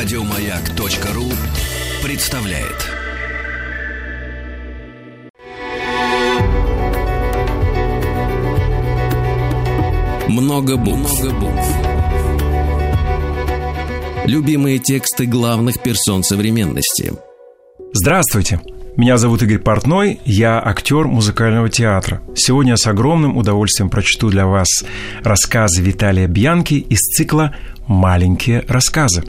Радиомаяк.ру представляет. Много букв. Много букв. Любимые тексты главных персон современности. Здравствуйте! Меня зовут Игорь Портной, я актер музыкального театра. Сегодня я с огромным удовольствием прочту для вас рассказы Виталия Бьянки из цикла «Маленькие рассказы».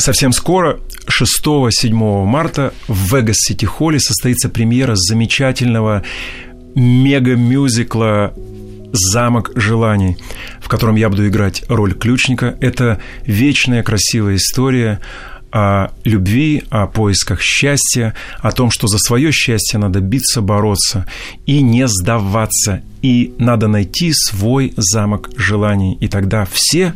Совсем скоро, 6-7 марта, в Вегас Сити Холле состоится премьера замечательного мега-мюзикла «Замок желаний», в котором я буду играть роль ключника. Это вечная красивая история о любви, о поисках счастья, о том, что за свое счастье надо биться, бороться и не сдаваться. И надо найти свой замок желаний. И тогда все,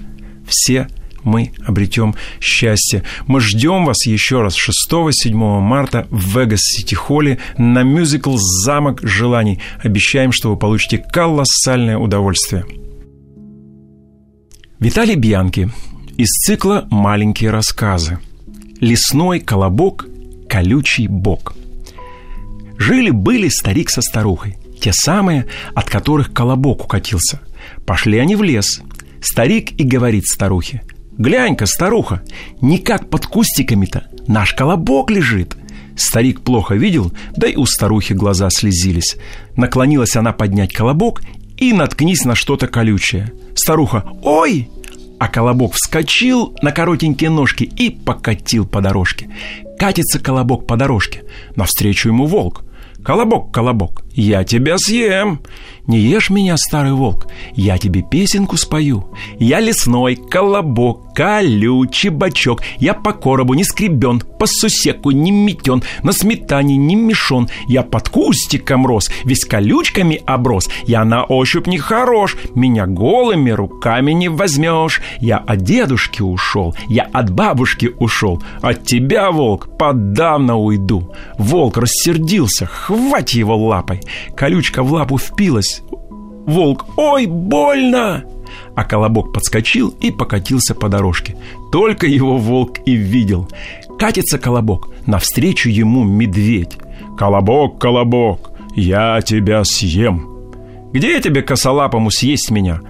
все мы обретем счастье. Мы ждем вас еще раз 6-7 марта в Вегас Сити Холле на мюзикл «Замок желаний». Обещаем, что вы получите колоссальное удовольствие. Виталий Бьянки из цикла «Маленькие рассказы». Лесной колобок, колючий бок. Жили-были старик со старухой, те самые, от которых колобок укатился. Пошли они в лес. Старик и говорит старухе, «Глянь-ка, старуха, никак под кустиками-то наш колобок лежит». Старик плохо видел, да и у старухи глаза слезились. Наклонилась она поднять колобок и наткнись на что-то колючее. Старуха «Ой!» а колобок вскочил на коротенькие ножки и покатил по дорожке. Катится колобок по дорожке. Навстречу ему волк. «Колобок, колобок, я тебя съем!» Не ешь меня, старый волк, я тебе песенку спою. Я лесной колобок, колючий бачок, я по коробу не скребен, по сусеку не метен, на сметане не мешон, я под кустиком рос, весь колючками оброс, я на ощупь не хорош, меня голыми руками не возьмешь. Я от дедушки ушел, я от бабушки ушел, от тебя, волк, подавно уйду. Волк рассердился, хвать его лапой, колючка в лапу впилась, Волк «Ой, больно!» А колобок подскочил и покатился по дорожке. Только его волк и видел. Катится колобок, навстречу ему медведь. «Колобок, колобок, я тебя съем!» «Где тебе косолапому съесть меня?»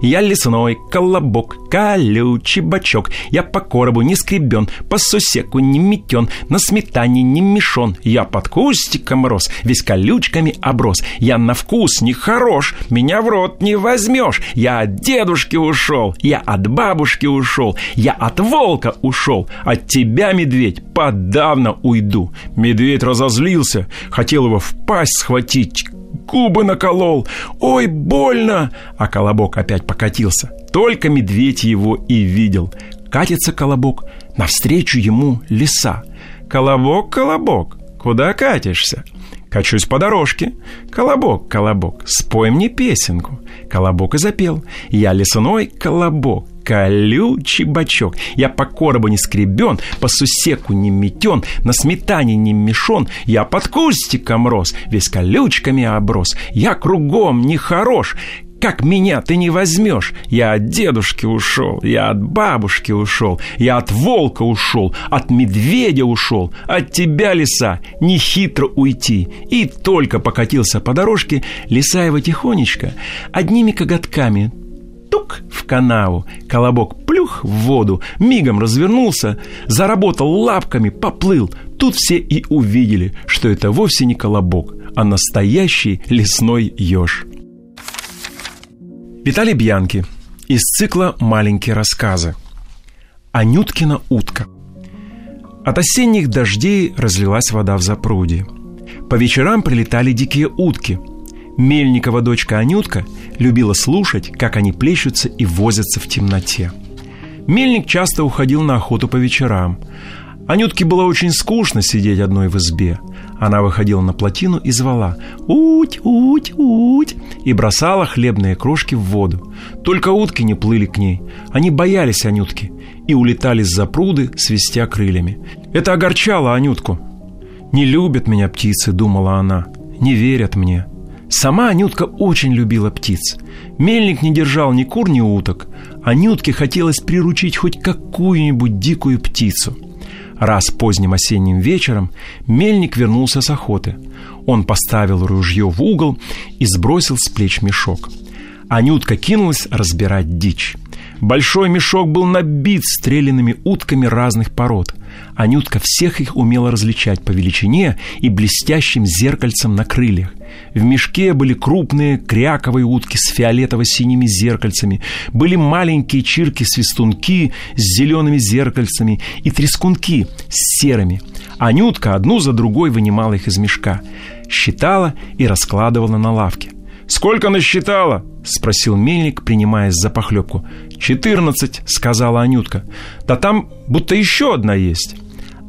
Я лесной колобок, колючий бачок. Я по коробу не скребен, по сусеку не метен, на сметане не мешон. Я под кустиком рос, весь колючками оброс. Я на вкус не хорош, меня в рот не возьмешь. Я от дедушки ушел, я от бабушки ушел, я от волка ушел. От тебя, медведь, подавно уйду. Медведь разозлился, хотел его в пасть схватить, губы наколол. Ой, больно!» А колобок опять покатился. Только медведь его и видел. Катится колобок, навстречу ему леса. «Колобок, колобок, куда катишься?» Качусь по дорожке. Колобок, колобок, спой мне песенку. Колобок и запел. Я лесной колобок, колючий бачок. Я по коробу не скребен, по сусеку не метен, на сметане не мешон. Я под кустиком рос, весь колючками оброс. Я кругом не хорош, как меня ты не возьмешь? Я от дедушки ушел, я от бабушки ушел, я от волка ушел, от медведя ушел, от тебя, лиса, не хитро уйти. И только покатился по дорожке, лиса его тихонечко, одними коготками тук в канаву, колобок плюх в воду, мигом развернулся, заработал лапками, поплыл. Тут все и увидели, что это вовсе не колобок, а настоящий лесной еж. Виталий Бьянки из цикла «Маленькие рассказы». Анюткина утка. От осенних дождей разлилась вода в запруде. По вечерам прилетали дикие утки. Мельникова дочка Анютка любила слушать, как они плещутся и возятся в темноте. Мельник часто уходил на охоту по вечерам. Анютке было очень скучно сидеть одной в избе. Она выходила на плотину и звала «Уть, уть, уть!» и бросала хлебные крошки в воду. Только утки не плыли к ней. Они боялись Анютки и улетали с запруды, свистя крыльями. Это огорчало Анютку. «Не любят меня птицы», — думала она, — «не верят мне». Сама Анютка очень любила птиц. Мельник не держал ни кур, ни уток. Анютке хотелось приручить хоть какую-нибудь дикую птицу. Раз поздним осенним вечером мельник вернулся с охоты. Он поставил ружье в угол и сбросил с плеч мешок. Анютка кинулась разбирать дичь. Большой мешок был набит стрелянными утками разных пород. Анютка всех их умела различать по величине и блестящим зеркальцам на крыльях. В мешке были крупные кряковые утки с фиолетово-синими зеркальцами, были маленькие чирки-свистунки с зелеными зеркальцами и трескунки с серыми. Анютка одну за другой вынимала их из мешка, считала и раскладывала на лавке. «Сколько насчитала?» — спросил мельник, принимаясь за похлебку. «Четырнадцать», — сказала Анютка. «Да там будто еще одна есть».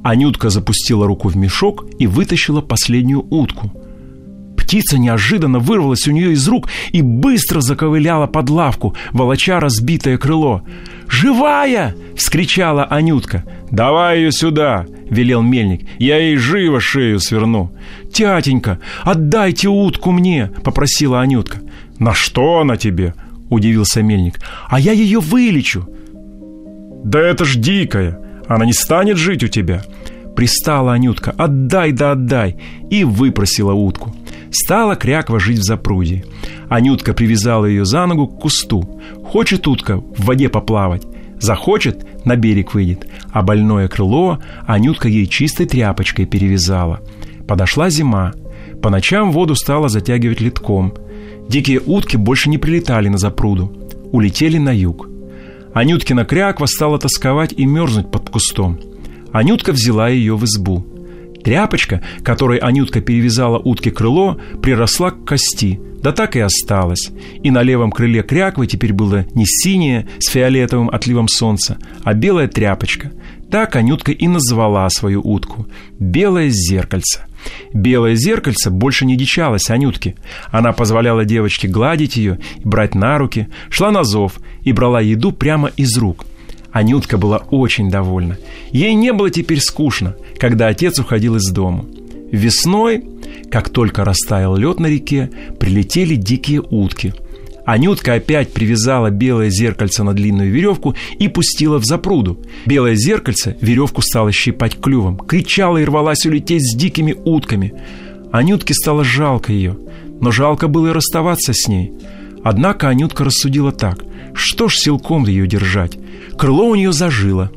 Анютка запустила руку в мешок и вытащила последнюю утку. Птица неожиданно вырвалась у нее из рук и быстро заковыляла под лавку, волоча разбитое крыло. «Живая!» — вскричала Анютка. «Давай ее сюда!» — велел мельник. «Я ей живо шею сверну!» «Тятенька, отдайте утку мне!» — попросила Анютка. «На что она тебе?» — удивился мельник. «А я ее вылечу!» «Да это ж дикая! Она не станет жить у тебя!» Пристала Анютка. «Отдай да отдай!» И выпросила утку. Стала кряква жить в запруде. Анютка привязала ее за ногу к кусту. Хочет утка в воде поплавать. Захочет, на берег выйдет. А больное крыло Анютка ей чистой тряпочкой перевязала. Подошла зима. По ночам воду стала затягивать литком. Дикие утки больше не прилетали на запруду. Улетели на юг. Анюткина кряква стала тосковать и мерзнуть под кустом. Анютка взяла ее в избу. Тряпочка, которой Анютка перевязала утке крыло, приросла к кости, да так и осталась. И на левом крыле кряквы теперь было не синее с фиолетовым отливом солнца, а белая тряпочка. Так Анютка и назвала свою утку – «белое зеркальце». Белое зеркальце больше не дичалось Анютке. Она позволяла девочке гладить ее брать на руки, шла на зов и брала еду прямо из рук – Анютка была очень довольна. Ей не было теперь скучно, когда отец уходил из дома. Весной, как только растаял лед на реке, прилетели дикие утки. Анютка опять привязала белое зеркальце на длинную веревку и пустила в запруду. Белое зеркальце веревку стало щипать клювом, кричала и рвалась улететь с дикими утками. Анютке стало жалко ее, но жалко было и расставаться с ней. Однако Анютка рассудила так. Что ж силком ее держать? Крыло у нее зажило.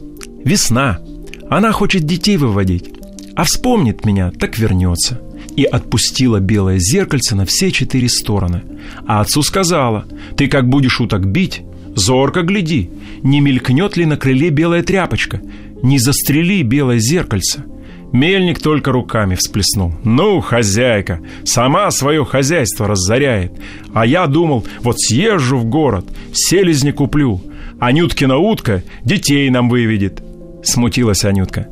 Весна. Она хочет детей выводить. А вспомнит меня, так вернется. И отпустила белое зеркальце на все четыре стороны. А отцу сказала, ты как будешь уток бить, зорко гляди, не мелькнет ли на крыле белая тряпочка, не застрели белое зеркальце. Мельник только руками всплеснул. «Ну, хозяйка, сама свое хозяйство разоряет. А я думал, вот съезжу в город, селезни куплю, Анюткина утка детей нам выведет. Смутилась Анютка.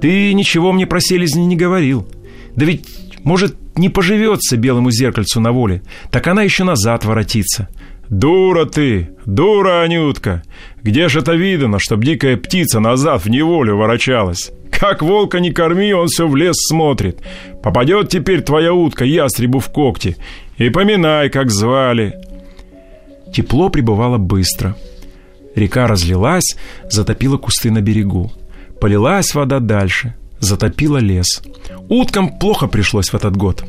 Ты ничего мне про селезни не говорил. Да ведь, может, не поживется белому зеркальцу на воле, так она еще назад воротится. «Дура ты! Дура, Анютка! Где же это видано, чтоб дикая птица назад в неволю ворочалась? Как волка не корми, он все в лес смотрит. Попадет теперь твоя утка ястребу в когти. И поминай, как звали». Тепло пребывало быстро – Река разлилась, затопила кусты на берегу. Полилась вода дальше, затопила лес. Уткам плохо пришлось в этот год.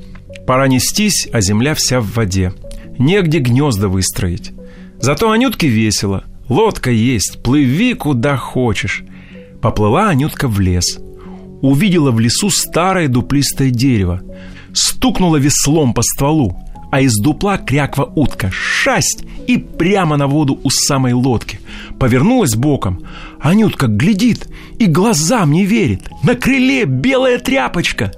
Пора нестись, а земля вся в воде. Негде гнезда выстроить. Зато Анютке весело. Лодка есть, плыви куда хочешь. Поплыла Анютка в лес. Увидела в лесу старое дуплистое дерево. Стукнула веслом по стволу, а из дупла кряква утка. Шасть! И прямо на воду у самой лодки. Повернулась боком. Анютка глядит и глазам не верит. На крыле белая тряпочка.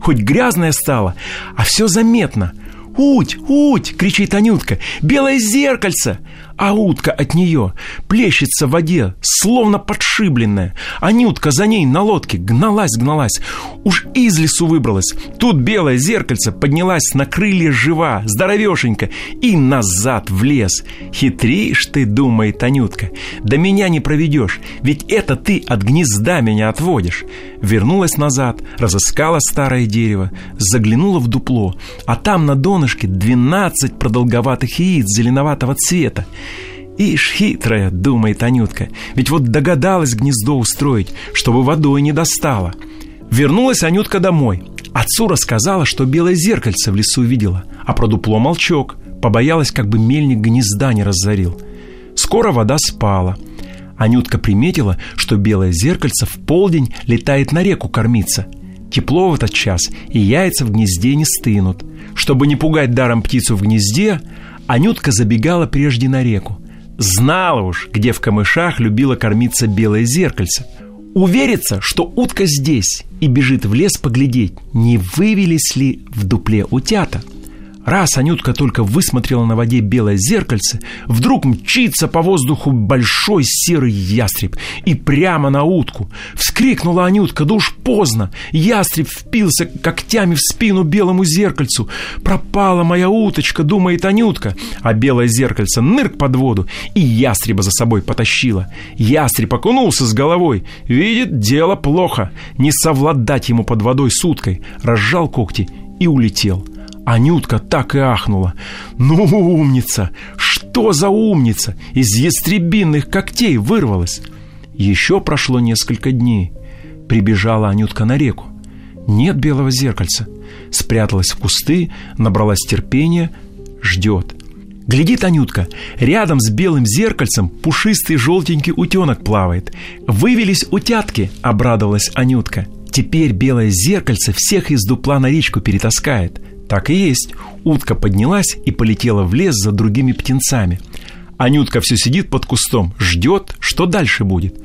Хоть грязная стала, а все заметно. «Уть, уть!» — кричит Анютка. «Белое зеркальце!» А утка от нее плещется в воде, словно подшибленная. Анютка за ней на лодке гналась-гналась, уж из лесу выбралась. Тут белое зеркальце поднялась на крылья жива, здоровешенька, и назад в лес. Хитришь ты, думает Анютка, да меня не проведешь, ведь это ты от гнезда меня отводишь. Вернулась назад, разыскала старое дерево, заглянула в дупло, а там на донышке 12 продолговатых яиц зеленоватого цвета. Ишь, хитрая, думает Анютка, ведь вот догадалась гнездо устроить, чтобы водой не достала. Вернулась Анютка домой. Отцу рассказала, что белое зеркальце в лесу видела, а про дупло молчок, побоялась, как бы мельник гнезда не разорил. Скоро вода спала. Анютка приметила, что белое зеркальце в полдень летает на реку кормиться. Тепло в этот час, и яйца в гнезде не стынут. Чтобы не пугать даром птицу в гнезде, Анютка забегала прежде на реку. Знала уж, где в камышах любила кормиться белое зеркальце. Увериться, что утка здесь и бежит в лес поглядеть, не вывелись ли в дупле утята – Раз Анютка только высмотрела на воде белое зеркальце, вдруг мчится по воздуху большой серый ястреб и прямо на утку. Вскрикнула Анютка, да уж поздно. Ястреб впился когтями в спину белому зеркальцу. Пропала моя уточка, думает Анютка. А белое зеркальце нырк под воду и ястреба за собой потащила. Ястреб окунулся с головой. Видит, дело плохо. Не совладать ему под водой с уткой. Разжал когти и улетел. Анютка так и ахнула. «Ну, умница! Что за умница? Из ястребинных когтей вырвалась!» Еще прошло несколько дней. Прибежала Анютка на реку. Нет белого зеркальца. Спряталась в кусты, набралась терпения, ждет. Глядит Анютка, рядом с белым зеркальцем пушистый желтенький утенок плавает. Вывелись утятки, обрадовалась Анютка. Теперь белое зеркальце всех из дупла на речку перетаскает. Так и есть. Утка поднялась и полетела в лес за другими птенцами. Анютка все сидит под кустом, ждет, что дальше будет.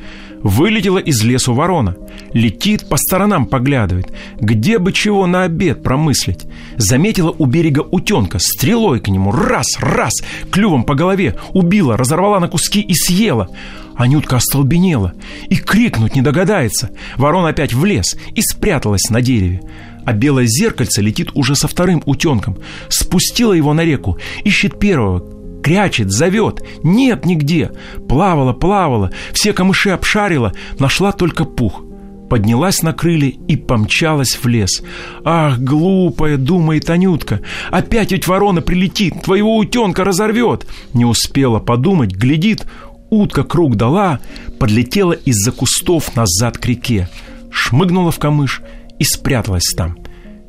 Вылетела из лесу ворона. Летит, по сторонам поглядывает. Где бы чего на обед промыслить. Заметила у берега утенка, стрелой к нему. Раз, раз, клювом по голове. Убила, разорвала на куски и съела. Анютка остолбенела и крикнуть не догадается. Ворона опять в лес и спряталась на дереве а белое зеркальце летит уже со вторым утенком. Спустила его на реку, ищет первого, крячет, зовет. Нет нигде. Плавала, плавала, все камыши обшарила, нашла только пух. Поднялась на крылья и помчалась в лес. «Ах, глупая!» — думает Анютка. «Опять ведь ворона прилетит, твоего утенка разорвет!» Не успела подумать, глядит, утка круг дала, подлетела из-за кустов назад к реке. Шмыгнула в камыш — и спряталась там.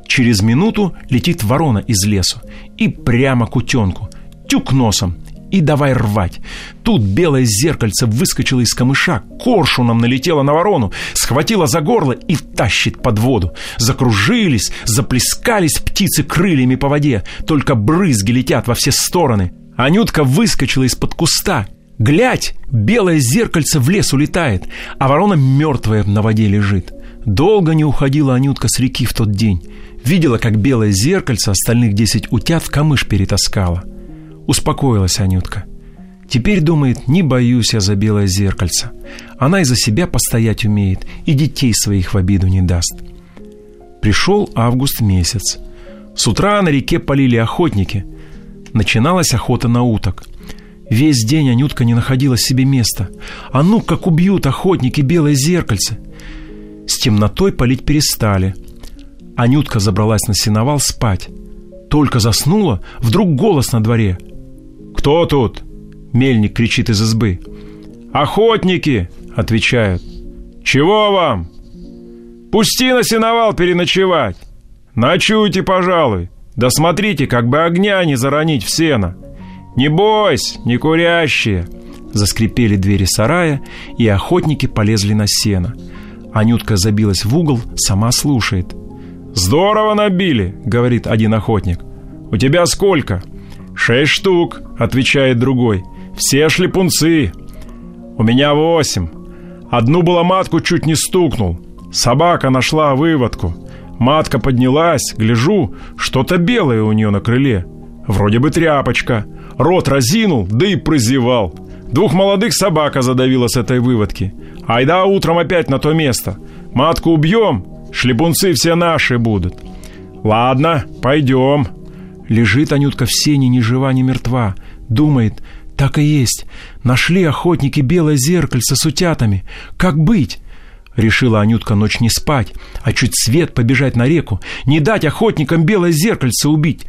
Через минуту летит ворона из лесу и прямо к утенку. Тюк носом и давай рвать. Тут белое зеркальце выскочило из камыша, коршуном налетело на ворону, схватило за горло и тащит под воду. Закружились, заплескались птицы крыльями по воде, только брызги летят во все стороны. Анютка выскочила из-под куста. Глядь, белое зеркальце в лес улетает, а ворона мертвая на воде лежит. Долго не уходила Анютка с реки в тот день. Видела, как белое зеркальце остальных десять утят в камыш перетаскала. Успокоилась Анютка. Теперь думает, не боюсь я за белое зеркальце. Она и за себя постоять умеет, и детей своих в обиду не даст. Пришел август месяц. С утра на реке полили охотники. Начиналась охота на уток. Весь день Анютка не находила себе места. А ну, как убьют охотники белое зеркальце. С темнотой палить перестали. Анютка забралась на сеновал спать. Только заснула, вдруг голос на дворе. «Кто тут?» Мельник кричит из избы. «Охотники!» — отвечают. «Чего вам?» «Пусти на сеновал переночевать!» «Ночуйте, пожалуй!» «Да смотрите, как бы огня не заронить в сено!» «Не бойся, не курящие!» Заскрипели двери сарая, и охотники полезли на сено — Анютка забилась в угол, сама слушает. «Здорово набили», — говорит один охотник. «У тебя сколько?» «Шесть штук», — отвечает другой. «Все шлепунцы». «У меня восемь. Одну было матку чуть не стукнул. Собака нашла выводку. Матка поднялась, гляжу, что-то белое у нее на крыле. Вроде бы тряпочка. Рот разинул, да и прозевал. Двух молодых собака задавила с этой выводки. Айда утром опять на то место. Матку убьем, шлепунцы все наши будут. Ладно, пойдем. Лежит Анютка в сене ни жива, ни мертва. Думает, так и есть. Нашли охотники белое зеркальце с утятами. Как быть? Решила Анютка ночь не спать, а чуть свет побежать на реку, не дать охотникам белое зеркальце убить.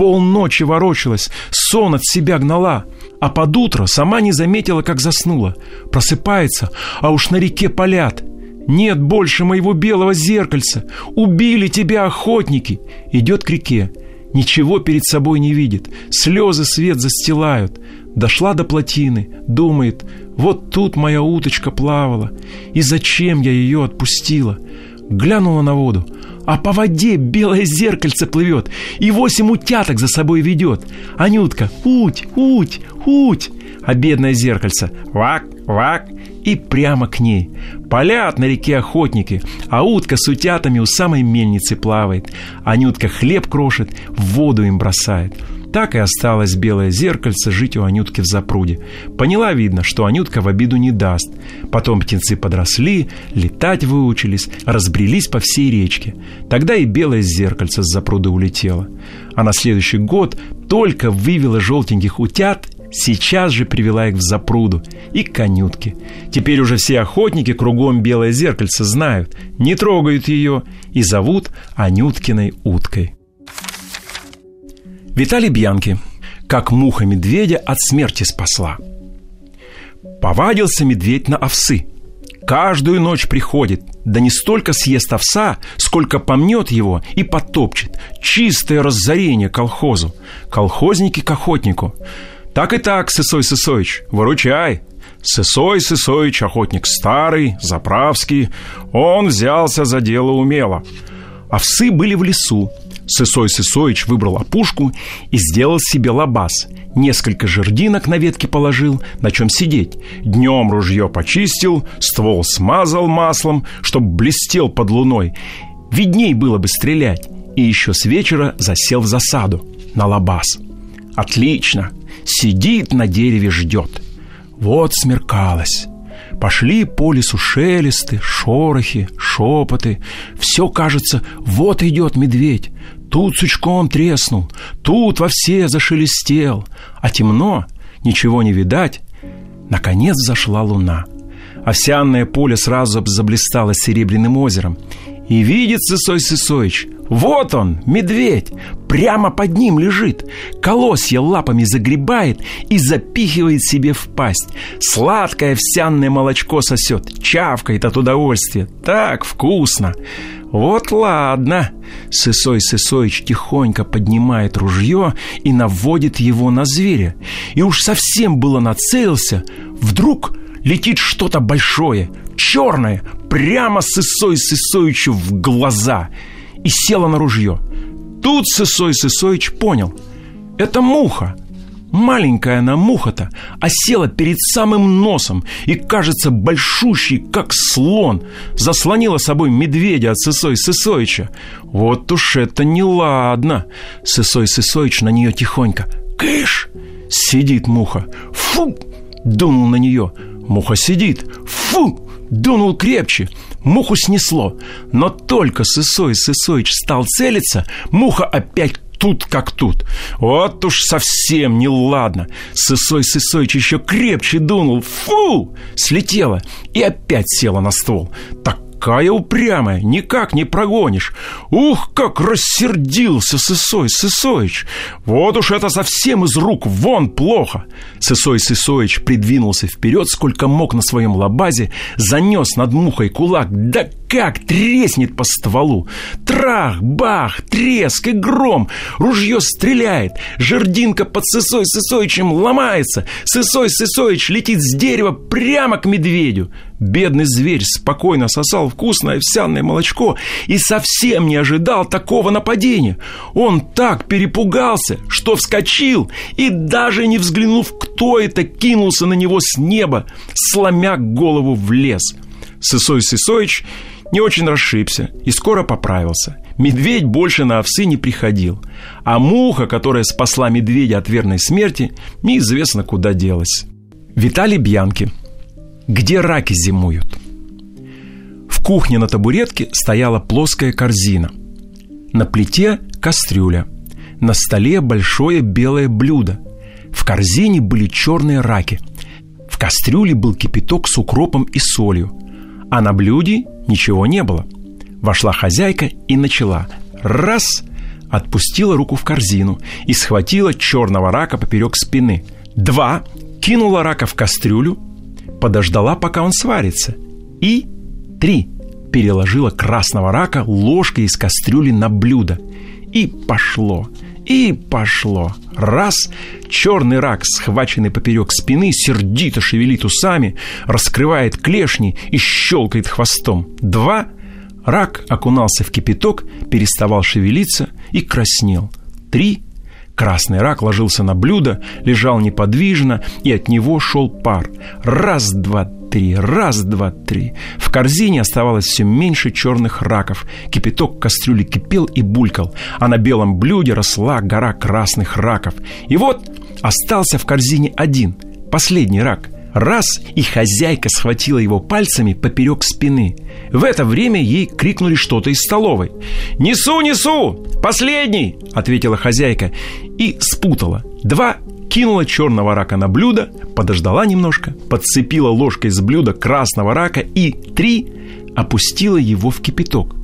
Полночи ворочалась, сон от себя гнала, а под утро сама не заметила, как заснула. Просыпается, а уж на реке полят. Нет больше моего белого зеркальца. Убили тебя охотники. Идет к реке. Ничего перед собой не видит. Слезы свет застилают. Дошла до плотины, думает, вот тут моя уточка плавала. И зачем я ее отпустила? Глянула на воду, а по воде белое зеркальце плывет и восемь утяток за собой ведет. Анютка, уть, уть, уть, а бедное зеркальце вак, вак и прямо к ней. Полят на реке охотники, а утка с утятами у самой мельницы плавает. Анютка хлеб крошит, в воду им бросает. Так и осталось белое зеркальце жить у Анютки в запруде. Поняла, видно, что Анютка в обиду не даст. Потом птенцы подросли, летать выучились, разбрелись по всей речке. Тогда и белое зеркальце с запруда улетело. А на следующий год только вывела желтеньких утят Сейчас же привела их в запруду и к конютке. Теперь уже все охотники кругом белое зеркальце знают, не трогают ее и зовут Анюткиной уткой. Виталий Бьянки. Как муха медведя от смерти спасла. Повадился медведь на овсы. Каждую ночь приходит, да не столько съест овса, сколько помнет его и потопчет. Чистое разорение колхозу. Колхозники к охотнику. Так и так, Сысой Сысоич, выручай. Сысой Сысоич, охотник старый, заправский, он взялся за дело умело. Овсы были в лесу, Сысой Сысоич выбрал опушку и сделал себе лабаз. Несколько жердинок на ветке положил, на чем сидеть. Днем ружье почистил, ствол смазал маслом, чтоб блестел под луной. Видней было бы стрелять. И еще с вечера засел в засаду на лабаз. Отлично. Сидит на дереве, ждет. Вот смеркалось. Пошли по лесу шелесты, шорохи, шепоты. Все кажется, вот идет медведь. Тут сучком треснул, тут во все зашелестел, а темно, ничего не видать. Наконец зашла луна. Овсяное поле сразу заблистало серебряным озером. И видит Сысой Сысоич, вот он, медведь, прямо под ним лежит, колосья лапами загребает и запихивает себе в пасть. Сладкое овсяное молочко сосет, чавкает от удовольствия. Так вкусно. Вот ладно. Сысой Сысоич тихонько поднимает ружье и наводит его на зверя. И уж совсем было нацелился, вдруг летит что-то большое, черное, прямо Сысой Сысоичу в глаза и села на ружье. Тут Сысой Сысоич понял. Это муха. Маленькая она муха-то, а села перед самым носом и, кажется, большущий, как слон, заслонила собой медведя от Сысой Сысоича. Вот уж это неладно. Сысой Сысоич на нее тихонько. Кыш! Сидит муха. Фу! Дунул на нее. Муха сидит. Фу! Дунул крепче. Муху снесло. Но только Сысой Сысоич стал целиться, муха опять тут как тут. Вот уж совсем не ладно. Сысой Сысойч еще крепче дунул. Фу! Слетела и опять села на ствол. Так такая упрямая, никак не прогонишь. Ух, как рассердился Сысой Сысоич. Вот уж это совсем из рук вон плохо. Сысой Сысоич придвинулся вперед, сколько мог на своем лабазе, занес над мухой кулак, да как треснет по стволу. Трах, бах, треск и гром. Ружье стреляет. Жердинка под Сысой Сысоичем ломается. Сысой Сысоич летит с дерева прямо к медведю. Бедный зверь спокойно сосал вкусное овсяное молочко и совсем не ожидал такого нападения. Он так перепугался, что вскочил и даже не взглянув, кто это, кинулся на него с неба, сломя голову в лес. Сысой Сысоич не очень расшибся и скоро поправился. Медведь больше на овсы не приходил, а муха, которая спасла медведя от верной смерти, неизвестно куда делась. Виталий Бьянки – где раки зимуют. В кухне на табуретке стояла плоская корзина. На плите кастрюля. На столе большое белое блюдо. В корзине были черные раки. В кастрюле был кипяток с укропом и солью. А на блюде ничего не было. Вошла хозяйка и начала. Раз, отпустила руку в корзину и схватила черного рака поперек спины. Два, кинула рака в кастрюлю, подождала, пока он сварится. И три, переложила красного рака ложкой из кастрюли на блюдо. И пошло, и пошло. Раз, черный рак, схваченный поперек спины, сердито шевелит усами, раскрывает клешни и щелкает хвостом. Два, рак окунался в кипяток, переставал шевелиться и краснел. Три, Красный рак ложился на блюдо, лежал неподвижно, и от него шел пар. Раз, два, три, раз, два, три. В корзине оставалось все меньше черных раков. Кипяток кастрюли кипел и булькал, а на белом блюде росла гора красных раков. И вот остался в корзине один, последний рак – Раз, и хозяйка схватила его пальцами поперек спины. В это время ей крикнули что-то из столовой. «Несу, несу! Последний!» — ответила хозяйка и спутала. Два кинула черного рака на блюдо, подождала немножко, подцепила ложкой с блюда красного рака и три опустила его в кипяток.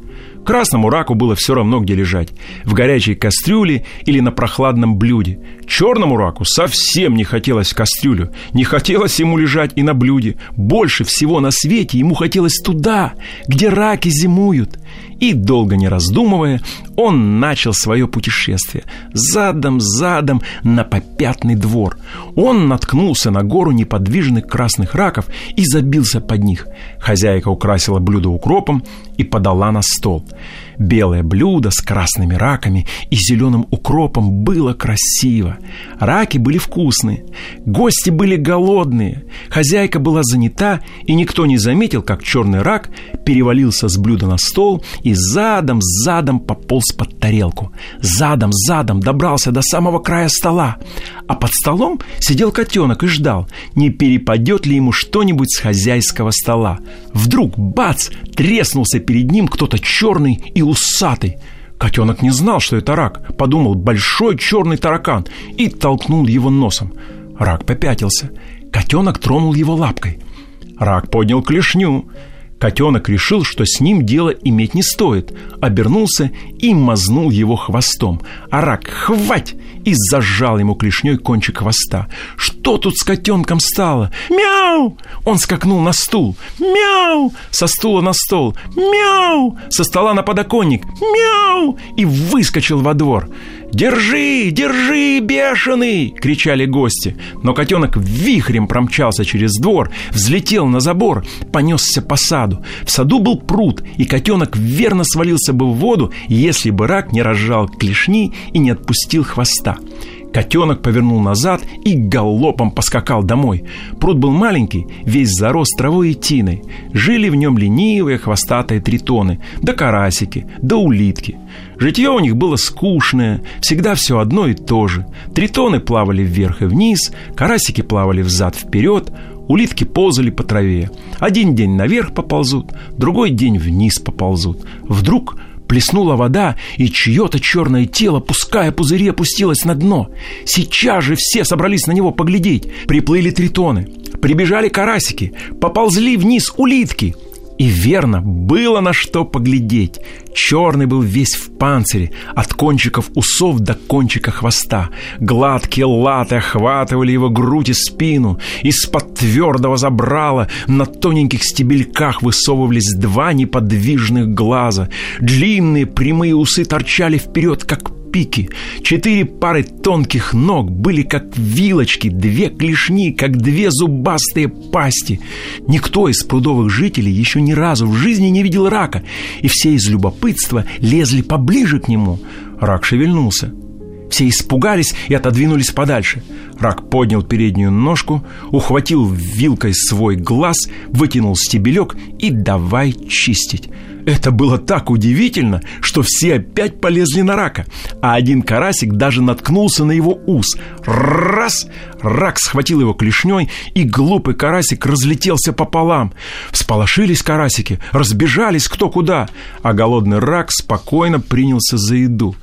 Красному раку было все равно, где лежать. В горячей кастрюле или на прохладном блюде. Черному раку совсем не хотелось в кастрюлю. Не хотелось ему лежать и на блюде. Больше всего на свете ему хотелось туда, где раки зимуют. И, долго не раздумывая, он начал свое путешествие. Задом, задом на попятный двор. Он наткнулся на гору неподвижных красных раков и забился под них. Хозяйка украсила блюдо укропом и подала на стол. Белое блюдо с красными раками и зеленым укропом было красиво. Раки были вкусные. Гости были голодные. Хозяйка была занята, и никто не заметил, как черный рак перевалился с блюда на стол и задом, задом пополз под тарелку. Задом, задом добрался до самого края стола. А под столом сидел котенок и ждал, не перепадет ли ему что-нибудь с хозяйского стола. Вдруг, бац, треснулся перед ним кто-то черный и усатый. Котенок не знал, что это рак. Подумал, большой черный таракан и толкнул его носом. Рак попятился. Котенок тронул его лапкой. Рак поднял клешню. Котенок решил, что с ним дело иметь не стоит, обернулся и мазнул его хвостом. А рак «Хвать!» и зажал ему клешней кончик хвоста. Что тут с котенком стало? Мяу! Он скакнул на стул. Мяу! Со стула на стол. Мяу! Со стола на подоконник. Мяу! И выскочил во двор. «Держи! Держи, бешеный!» — кричали гости. Но котенок вихрем промчался через двор, взлетел на забор, понесся по саду. В саду был пруд, и котенок верно свалился бы в воду, если бы рак не разжал клешни и не отпустил хвоста. Котенок повернул назад и галопом поскакал домой. Пруд был маленький, весь зарос травой и тиной. Жили в нем ленивые хвостатые тритоны, да карасики, да улитки. Житье у них было скучное, всегда все одно и то же. Тритоны плавали вверх и вниз, карасики плавали взад-вперед, Улитки ползали по траве. Один день наверх поползут, другой день вниз поползут. Вдруг Плеснула вода, и чье-то черное тело, пуская пузыри, опустилось на дно. Сейчас же все собрались на него поглядеть. Приплыли тритоны, прибежали карасики, поползли вниз улитки. И верно, было на что поглядеть. Черный был весь в панцире, от кончиков усов до кончика хвоста. Гладкие латы охватывали его грудь и спину. Из-под твердого забрала на тоненьких стебельках высовывались два неподвижных глаза. Длинные прямые усы торчали вперед, как пики. Четыре пары тонких ног были как вилочки, две клешни, как две зубастые пасти. Никто из прудовых жителей еще ни разу в жизни не видел рака, и все из любопытства лезли поближе к нему. Рак шевельнулся. Все испугались и отодвинулись подальше. Рак поднял переднюю ножку, ухватил вилкой свой глаз, вытянул стебелек и давай чистить. Это было так удивительно, что все опять полезли на рака, а один карасик даже наткнулся на его ус. Раз! Рак схватил его клешней, и глупый карасик разлетелся пополам. Всполошились карасики, разбежались кто куда, а голодный рак спокойно принялся за еду.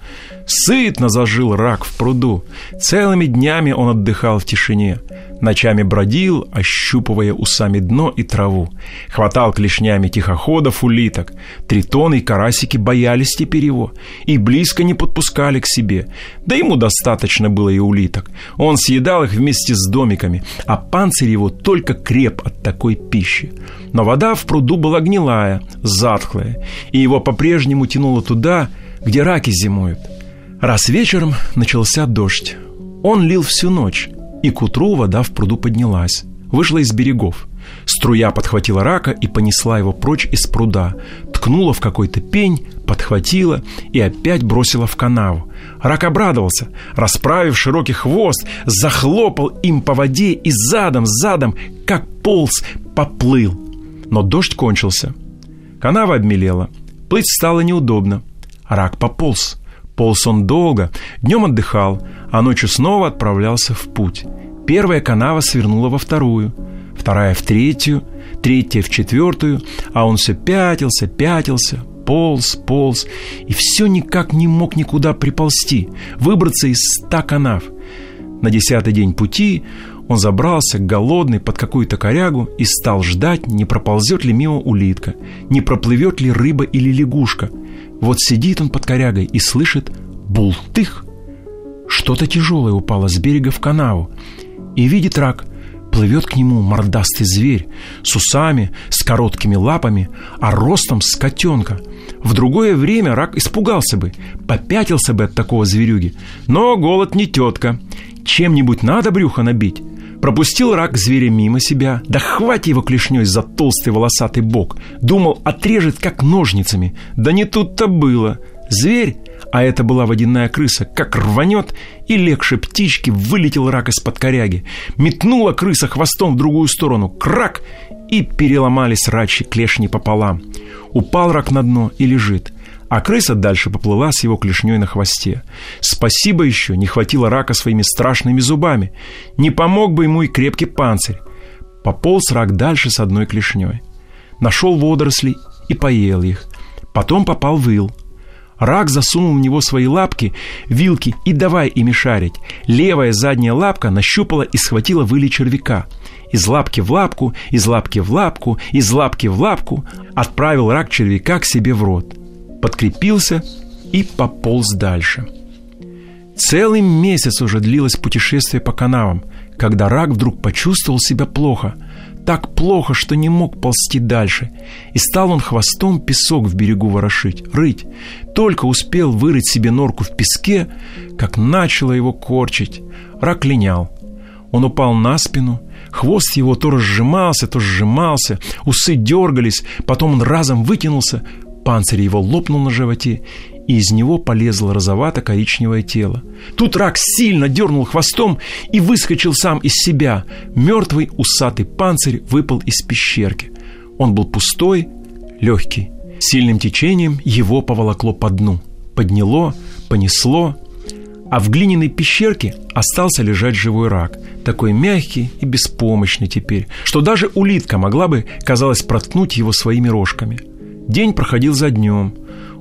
Сытно зажил рак в пруду. Целыми днями он отдыхал в тишине. Ночами бродил, ощупывая усами дно и траву. Хватал клешнями тихоходов улиток. Тритоны и карасики боялись теперь его и близко не подпускали к себе. Да ему достаточно было и улиток. Он съедал их вместе с домиками, а панцирь его только креп от такой пищи. Но вода в пруду была гнилая, затхлая, и его по-прежнему тянуло туда, где раки зимуют. Раз вечером начался дождь. Он лил всю ночь, и к утру вода в пруду поднялась, вышла из берегов. Струя подхватила рака и понесла его прочь из пруда, ткнула в какой-то пень, подхватила и опять бросила в канаву. Рак обрадовался, расправив широкий хвост, захлопал им по воде и задом, задом, как полз, поплыл. Но дождь кончился. Канава обмелела. Плыть стало неудобно. Рак пополз. Полз он долго, днем отдыхал, а ночью снова отправлялся в путь. Первая канава свернула во вторую, вторая в третью, третья в четвертую, а он все пятился, пятился, полз, полз, и все никак не мог никуда приползти, выбраться из ста канав. На десятый день пути он забрался, голодный, под какую-то корягу и стал ждать, не проползет ли мимо улитка, не проплывет ли рыба или лягушка – вот сидит он под корягой и слышит бултых. Что-то тяжелое упало с берега в канаву. И видит рак. Плывет к нему мордастый зверь с усами, с короткими лапами, а ростом с котенка. В другое время рак испугался бы, попятился бы от такого зверюги. Но голод не тетка. Чем-нибудь надо брюхо набить. Пропустил рак зверя мимо себя, да хватит его клешней за толстый волосатый бок. Думал, отрежет как ножницами. Да не тут-то было. Зверь, а это была водяная крыса, как рванет, и легче птички вылетел рак из-под коряги. Метнула крыса хвостом в другую сторону. Крак! И переломались рачьи клешни пополам. Упал рак на дно и лежит а крыса дальше поплыла с его клешней на хвосте. Спасибо еще, не хватило рака своими страшными зубами. Не помог бы ему и крепкий панцирь. Пополз рак дальше с одной клешней. Нашел водоросли и поел их. Потом попал в ил. Рак засунул в него свои лапки, вилки и давай ими шарить. Левая задняя лапка нащупала и схватила выли червяка. Из лапки в лапку, из лапки в лапку, из лапки в лапку отправил рак червяка к себе в рот подкрепился и пополз дальше. Целый месяц уже длилось путешествие по канавам, когда рак вдруг почувствовал себя плохо, так плохо, что не мог ползти дальше, и стал он хвостом песок в берегу ворошить, рыть. Только успел вырыть себе норку в песке, как начало его корчить. Рак линял. Он упал на спину, хвост его то разжимался, то сжимался, усы дергались, потом он разом вытянулся, Панцирь его лопнул на животе, и из него полезло розовато-коричневое тело. Тут рак сильно дернул хвостом и выскочил сам из себя. Мертвый усатый панцирь выпал из пещерки. Он был пустой, легкий. Сильным течением его поволокло по дну. Подняло, понесло, а в глиняной пещерке остался лежать живой рак, такой мягкий и беспомощный теперь, что даже улитка могла бы, казалось, проткнуть его своими рожками – День проходил за днем.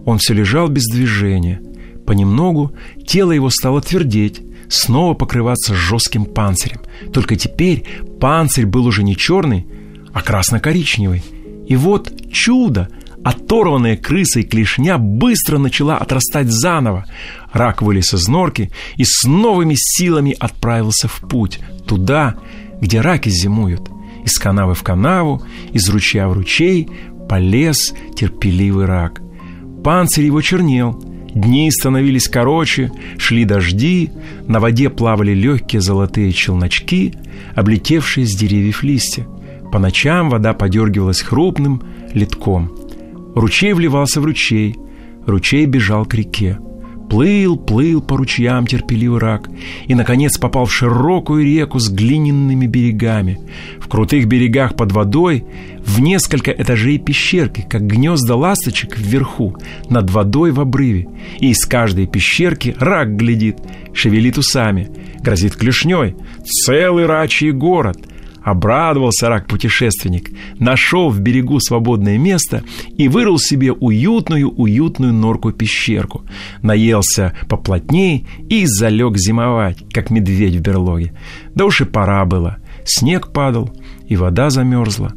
Он все лежал без движения. Понемногу тело его стало твердеть, снова покрываться жестким панцирем. Только теперь панцирь был уже не черный, а красно-коричневый. И вот чудо! Оторванная крысой клешня быстро начала отрастать заново. Рак вылез из норки и с новыми силами отправился в путь, туда, где раки зимуют. Из канавы в канаву, из ручья в ручей, полез терпеливый рак. Панцирь его чернел, дни становились короче, шли дожди, на воде плавали легкие золотые челночки, облетевшие с деревьев листья. По ночам вода подергивалась хрупным литком. Ручей вливался в ручей, ручей бежал к реке. Плыл, плыл по ручьям терпеливый рак и, наконец, попал в широкую реку с глиняными берегами. В крутых берегах под водой в несколько этажей пещерки, как гнезда ласточек вверху, над водой в обрыве. И из каждой пещерки рак глядит, шевелит усами, грозит клешней. Целый рачий город. Обрадовался рак-путешественник, нашел в берегу свободное место и вырыл себе уютную-уютную норку-пещерку. Наелся поплотней и залег зимовать, как медведь в берлоге. Да уж и пора было. Снег падал, и вода замерзла.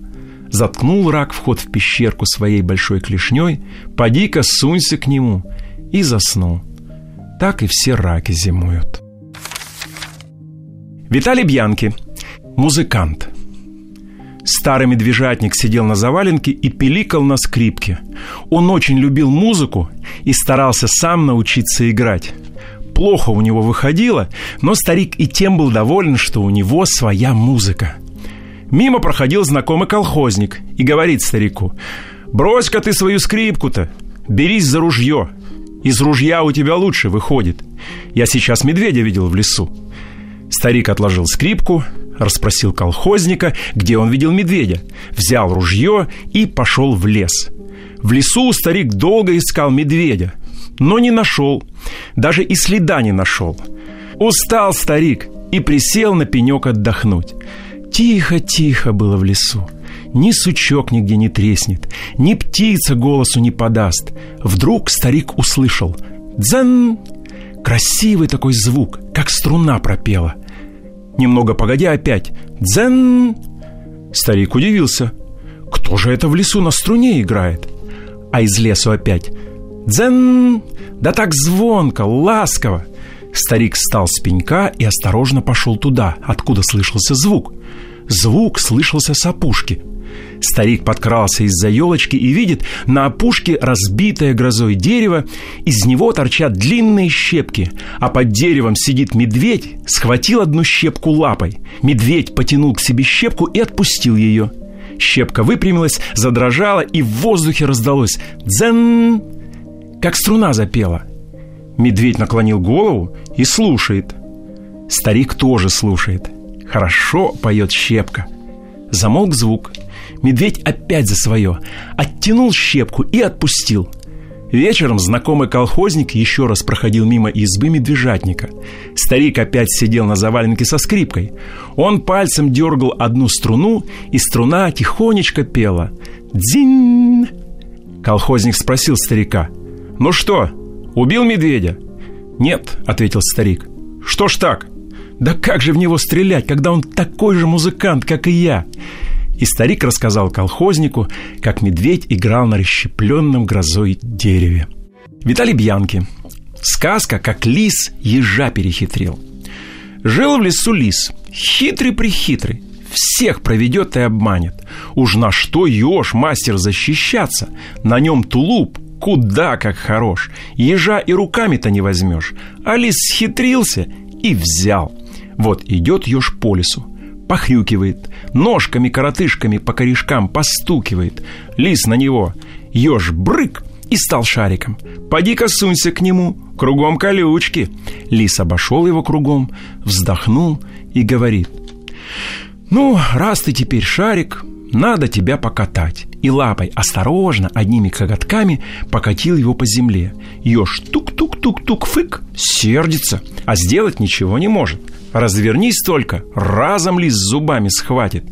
Заткнул рак вход в пещерку своей большой клешней, поди-ка сунься к нему, и заснул. Так и все раки зимуют. Виталий Бьянки, музыкант. Старый медвежатник сидел на заваленке и пиликал на скрипке. Он очень любил музыку и старался сам научиться играть. Плохо у него выходило, но старик и тем был доволен, что у него своя музыка. Мимо проходил знакомый колхозник и говорит старику, «Брось-ка ты свою скрипку-то, берись за ружье. Из ружья у тебя лучше выходит. Я сейчас медведя видел в лесу». Старик отложил скрипку, расспросил колхозника, где он видел медведя, взял ружье и пошел в лес. В лесу старик долго искал медведя, но не нашел, даже и следа не нашел. Устал старик и присел на пенек отдохнуть. Тихо-тихо было в лесу. Ни сучок нигде не треснет, ни птица голосу не подаст. Вдруг старик услышал «Дзен!» Красивый такой звук, как струна пропела. Немного погодя опять «Дзен!» Старик удивился. Кто же это в лесу на струне играет? А из лесу опять «Дзен!» Да так звонко, ласково. Старик встал с пенька и осторожно пошел туда, откуда слышался звук. Звук слышался с опушки – Старик подкрался из-за елочки и видит на опушке разбитое грозой дерево, из него торчат длинные щепки, а под деревом сидит медведь, схватил одну щепку лапой. Медведь потянул к себе щепку и отпустил ее. Щепка выпрямилась, задрожала, и в воздухе раздалось «дзен», как струна запела. Медведь наклонил голову и слушает. Старик тоже слушает. Хорошо поет щепка. Замолк звук – Медведь опять за свое. Оттянул щепку и отпустил. Вечером знакомый колхозник еще раз проходил мимо избы медвежатника. Старик опять сидел на заваленке со скрипкой. Он пальцем дергал одну струну, и струна тихонечко пела. «Дзинь!» Колхозник спросил старика. «Ну что, убил медведя?» «Нет», — ответил старик. «Что ж так?» «Да как же в него стрелять, когда он такой же музыкант, как и я?» И старик рассказал колхознику, как медведь играл на расщепленном грозой дереве. Виталий Бьянки. Сказка, как лис ежа перехитрил. Жил в лесу лис, хитрый-прихитрый, всех проведет и обманет. Уж на что еж мастер защищаться? На нем тулуп, куда как хорош. Ежа и руками-то не возьмешь. А лис схитрился и взял. Вот идет еж по лесу похрюкивает, ножками-коротышками по корешкам постукивает. Лис на него, еж брык и стал шариком. Поди-ка сунься к нему, кругом колючки. Лис обошел его кругом, вздохнул и говорит. Ну, раз ты теперь шарик, надо тебя покатать. И лапой осторожно, одними коготками покатил его по земле. Еж тук-тук-тук-тук фык, сердится, а сделать ничего не может. Развернись только, разом лис зубами схватит.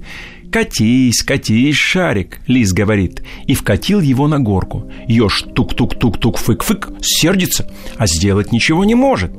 «Катись, катись, шарик», — лис говорит, и вкатил его на горку. Ёж тук-тук-тук-тук, фык-фык, сердится, а сделать ничего не может.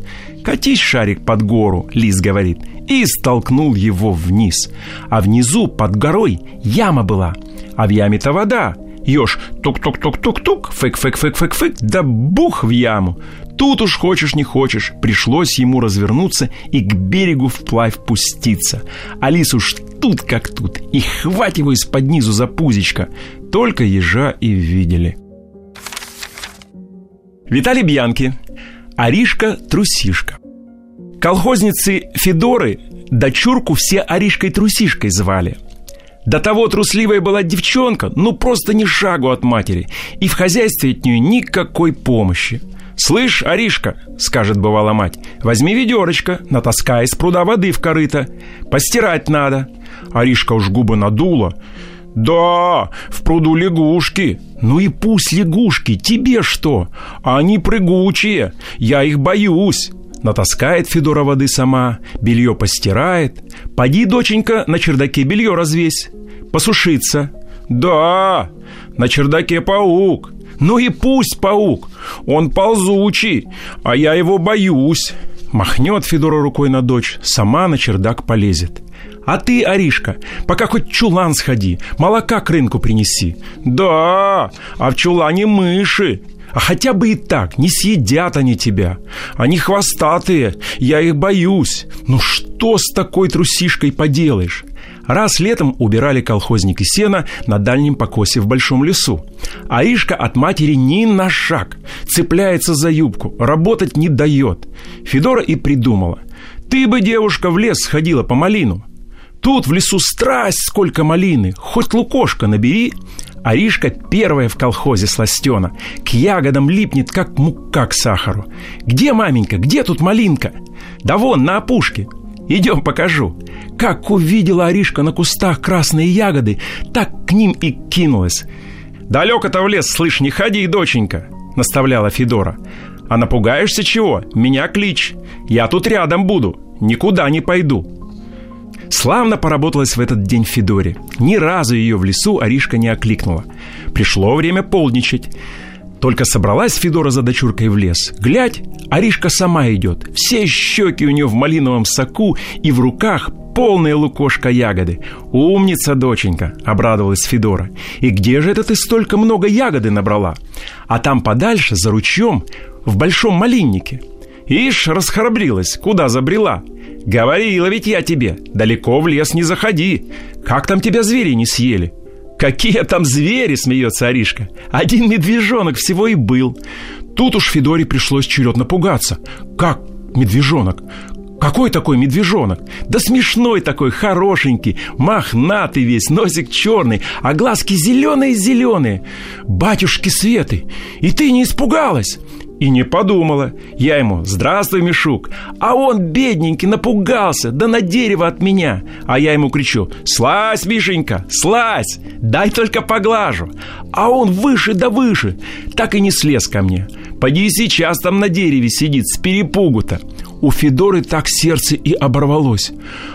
«Катись, шарик, под гору», — лис говорит, и столкнул его вниз. А внизу, под горой, яма была, а в яме-то вода. Ёж тук-тук-тук-тук-тук, фык-фык-фык-фык-фык, да бух в яму. Тут уж хочешь не хочешь, пришлось ему развернуться и к берегу вплавь пуститься. Алис уж тут как тут, и хвать его из-под низу за пузечко. Только ежа и видели. Виталий Бьянки. Аришка-трусишка. Колхозницы Федоры дочурку все Аришкой-трусишкой звали. До того трусливая была девчонка, ну просто ни шагу от матери, и в хозяйстве от нее никакой помощи. «Слышь, Аришка», — скажет бывала мать, — «возьми ведерочко, натаскай из пруда воды в корыто. Постирать надо». Аришка уж губы надула. «Да, в пруду лягушки». «Ну и пусть лягушки, тебе что? Они прыгучие, я их боюсь». Натаскает Федора воды сама, белье постирает. Поди, доченька, на чердаке белье развесь. Посушиться. Да, на чердаке паук. Ну и пусть паук. Он ползучий, а я его боюсь. Махнет Федора рукой на дочь, сама на чердак полезет. А ты, Аришка, пока хоть чулан сходи, молока к рынку принеси. Да, а в чулане мыши. А хотя бы и так, не съедят они тебя. Они хвостатые, я их боюсь. Ну что с такой трусишкой поделаешь? Раз летом убирали колхозники сена на дальнем покосе в большом лесу. А Ишка от матери ни на шаг. Цепляется за юбку, работать не дает. Федора и придумала. Ты бы, девушка, в лес сходила по малину. Тут в лесу страсть сколько малины, хоть лукошка набери. Аришка первая в колхозе сластена, к ягодам липнет, как мука к сахару. Где, маменька, где тут малинка? Да вон, на опушке. Идем покажу. Как увидела Аришка на кустах красные ягоды, так к ним и кинулась. «Далеко-то в лес, слышь, не ходи, доченька!» — наставляла Федора. «А напугаешься чего? Меня клич. Я тут рядом буду, никуда не пойду». Славно поработалась в этот день Федоре. Ни разу ее в лесу Аришка не окликнула. Пришло время полничать. Только собралась Федора за дочуркой в лес. Глядь, Аришка сама идет. Все щеки у нее в малиновом соку и в руках полная лукошка ягоды. «Умница, доченька!» — обрадовалась Федора. «И где же это ты столько много ягоды набрала?» А там подальше, за ручьем, в большом малиннике. Ишь, расхрабрилась, куда забрела. Говорила ведь я тебе, далеко в лес не заходи. Как там тебя звери не съели? Какие там звери, смеется Аришка. Один медвежонок всего и был. Тут уж Федоре пришлось черед напугаться. Как медвежонок? Какой такой медвежонок? Да смешной такой, хорошенький, мохнатый весь, носик черный, а глазки зеленые-зеленые. Батюшки Светы, и ты не испугалась? И не подумала. Я ему «Здравствуй, Мишук!» А он, бедненький, напугался, да на дерево от меня. А я ему кричу «Слазь, Мишенька, слазь! Дай только поглажу!» А он выше да выше, так и не слез ко мне. Поди сейчас там на дереве сидит с перепугу-то. У Федоры так сердце и оборвалось.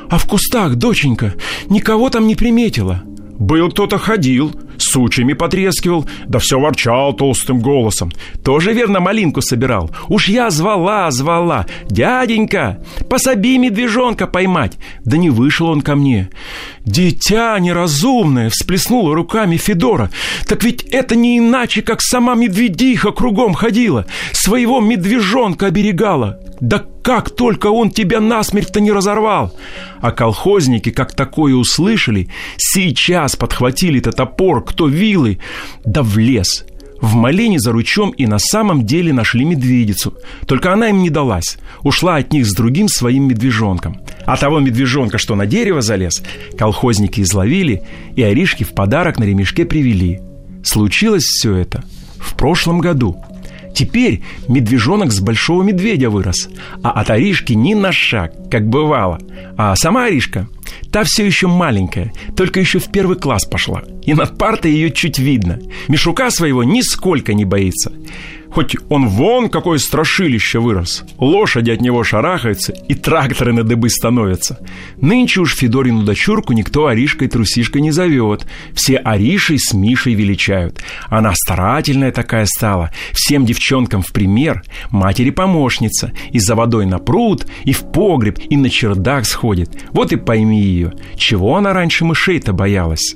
А в кустах, доченька, никого там не приметила. Был кто-то ходил, сучьями потрескивал, да все ворчал толстым голосом. Тоже верно малинку собирал. Уж я звала, звала. Дяденька, пособи медвежонка поймать. Да не вышел он ко мне. Дитя неразумное, всплеснула руками Федора. Так ведь это не иначе, как сама медведиха кругом ходила. Своего медвежонка оберегала. Да как только он тебя насмерть-то не разорвал! А колхозники, как такое услышали, сейчас подхватили-то топор, кто вилы, да в лес. В малине за ручом и на самом деле нашли медведицу. Только она им не далась. Ушла от них с другим своим медвежонком. А того медвежонка, что на дерево залез, колхозники изловили и Аришке в подарок на ремешке привели. Случилось все это в прошлом году – Теперь медвежонок с большого медведя вырос, а от Аришки ни на шаг, как бывало. А сама Аришка, та все еще маленькая, только еще в первый класс пошла. И над партой ее чуть видно. Мишука своего нисколько не боится. Хоть он вон какое страшилище вырос. Лошади от него шарахаются, и тракторы на дыбы становятся. Нынче уж Федорину дочурку никто Аришкой-трусишкой не зовет. Все Аришей с Мишей величают. Она старательная такая стала, всем девчонкам в пример. Матери-помощница. И за водой на пруд, и в погреб, и на чердак сходит. Вот и пойми ее, чего она раньше мышей-то боялась.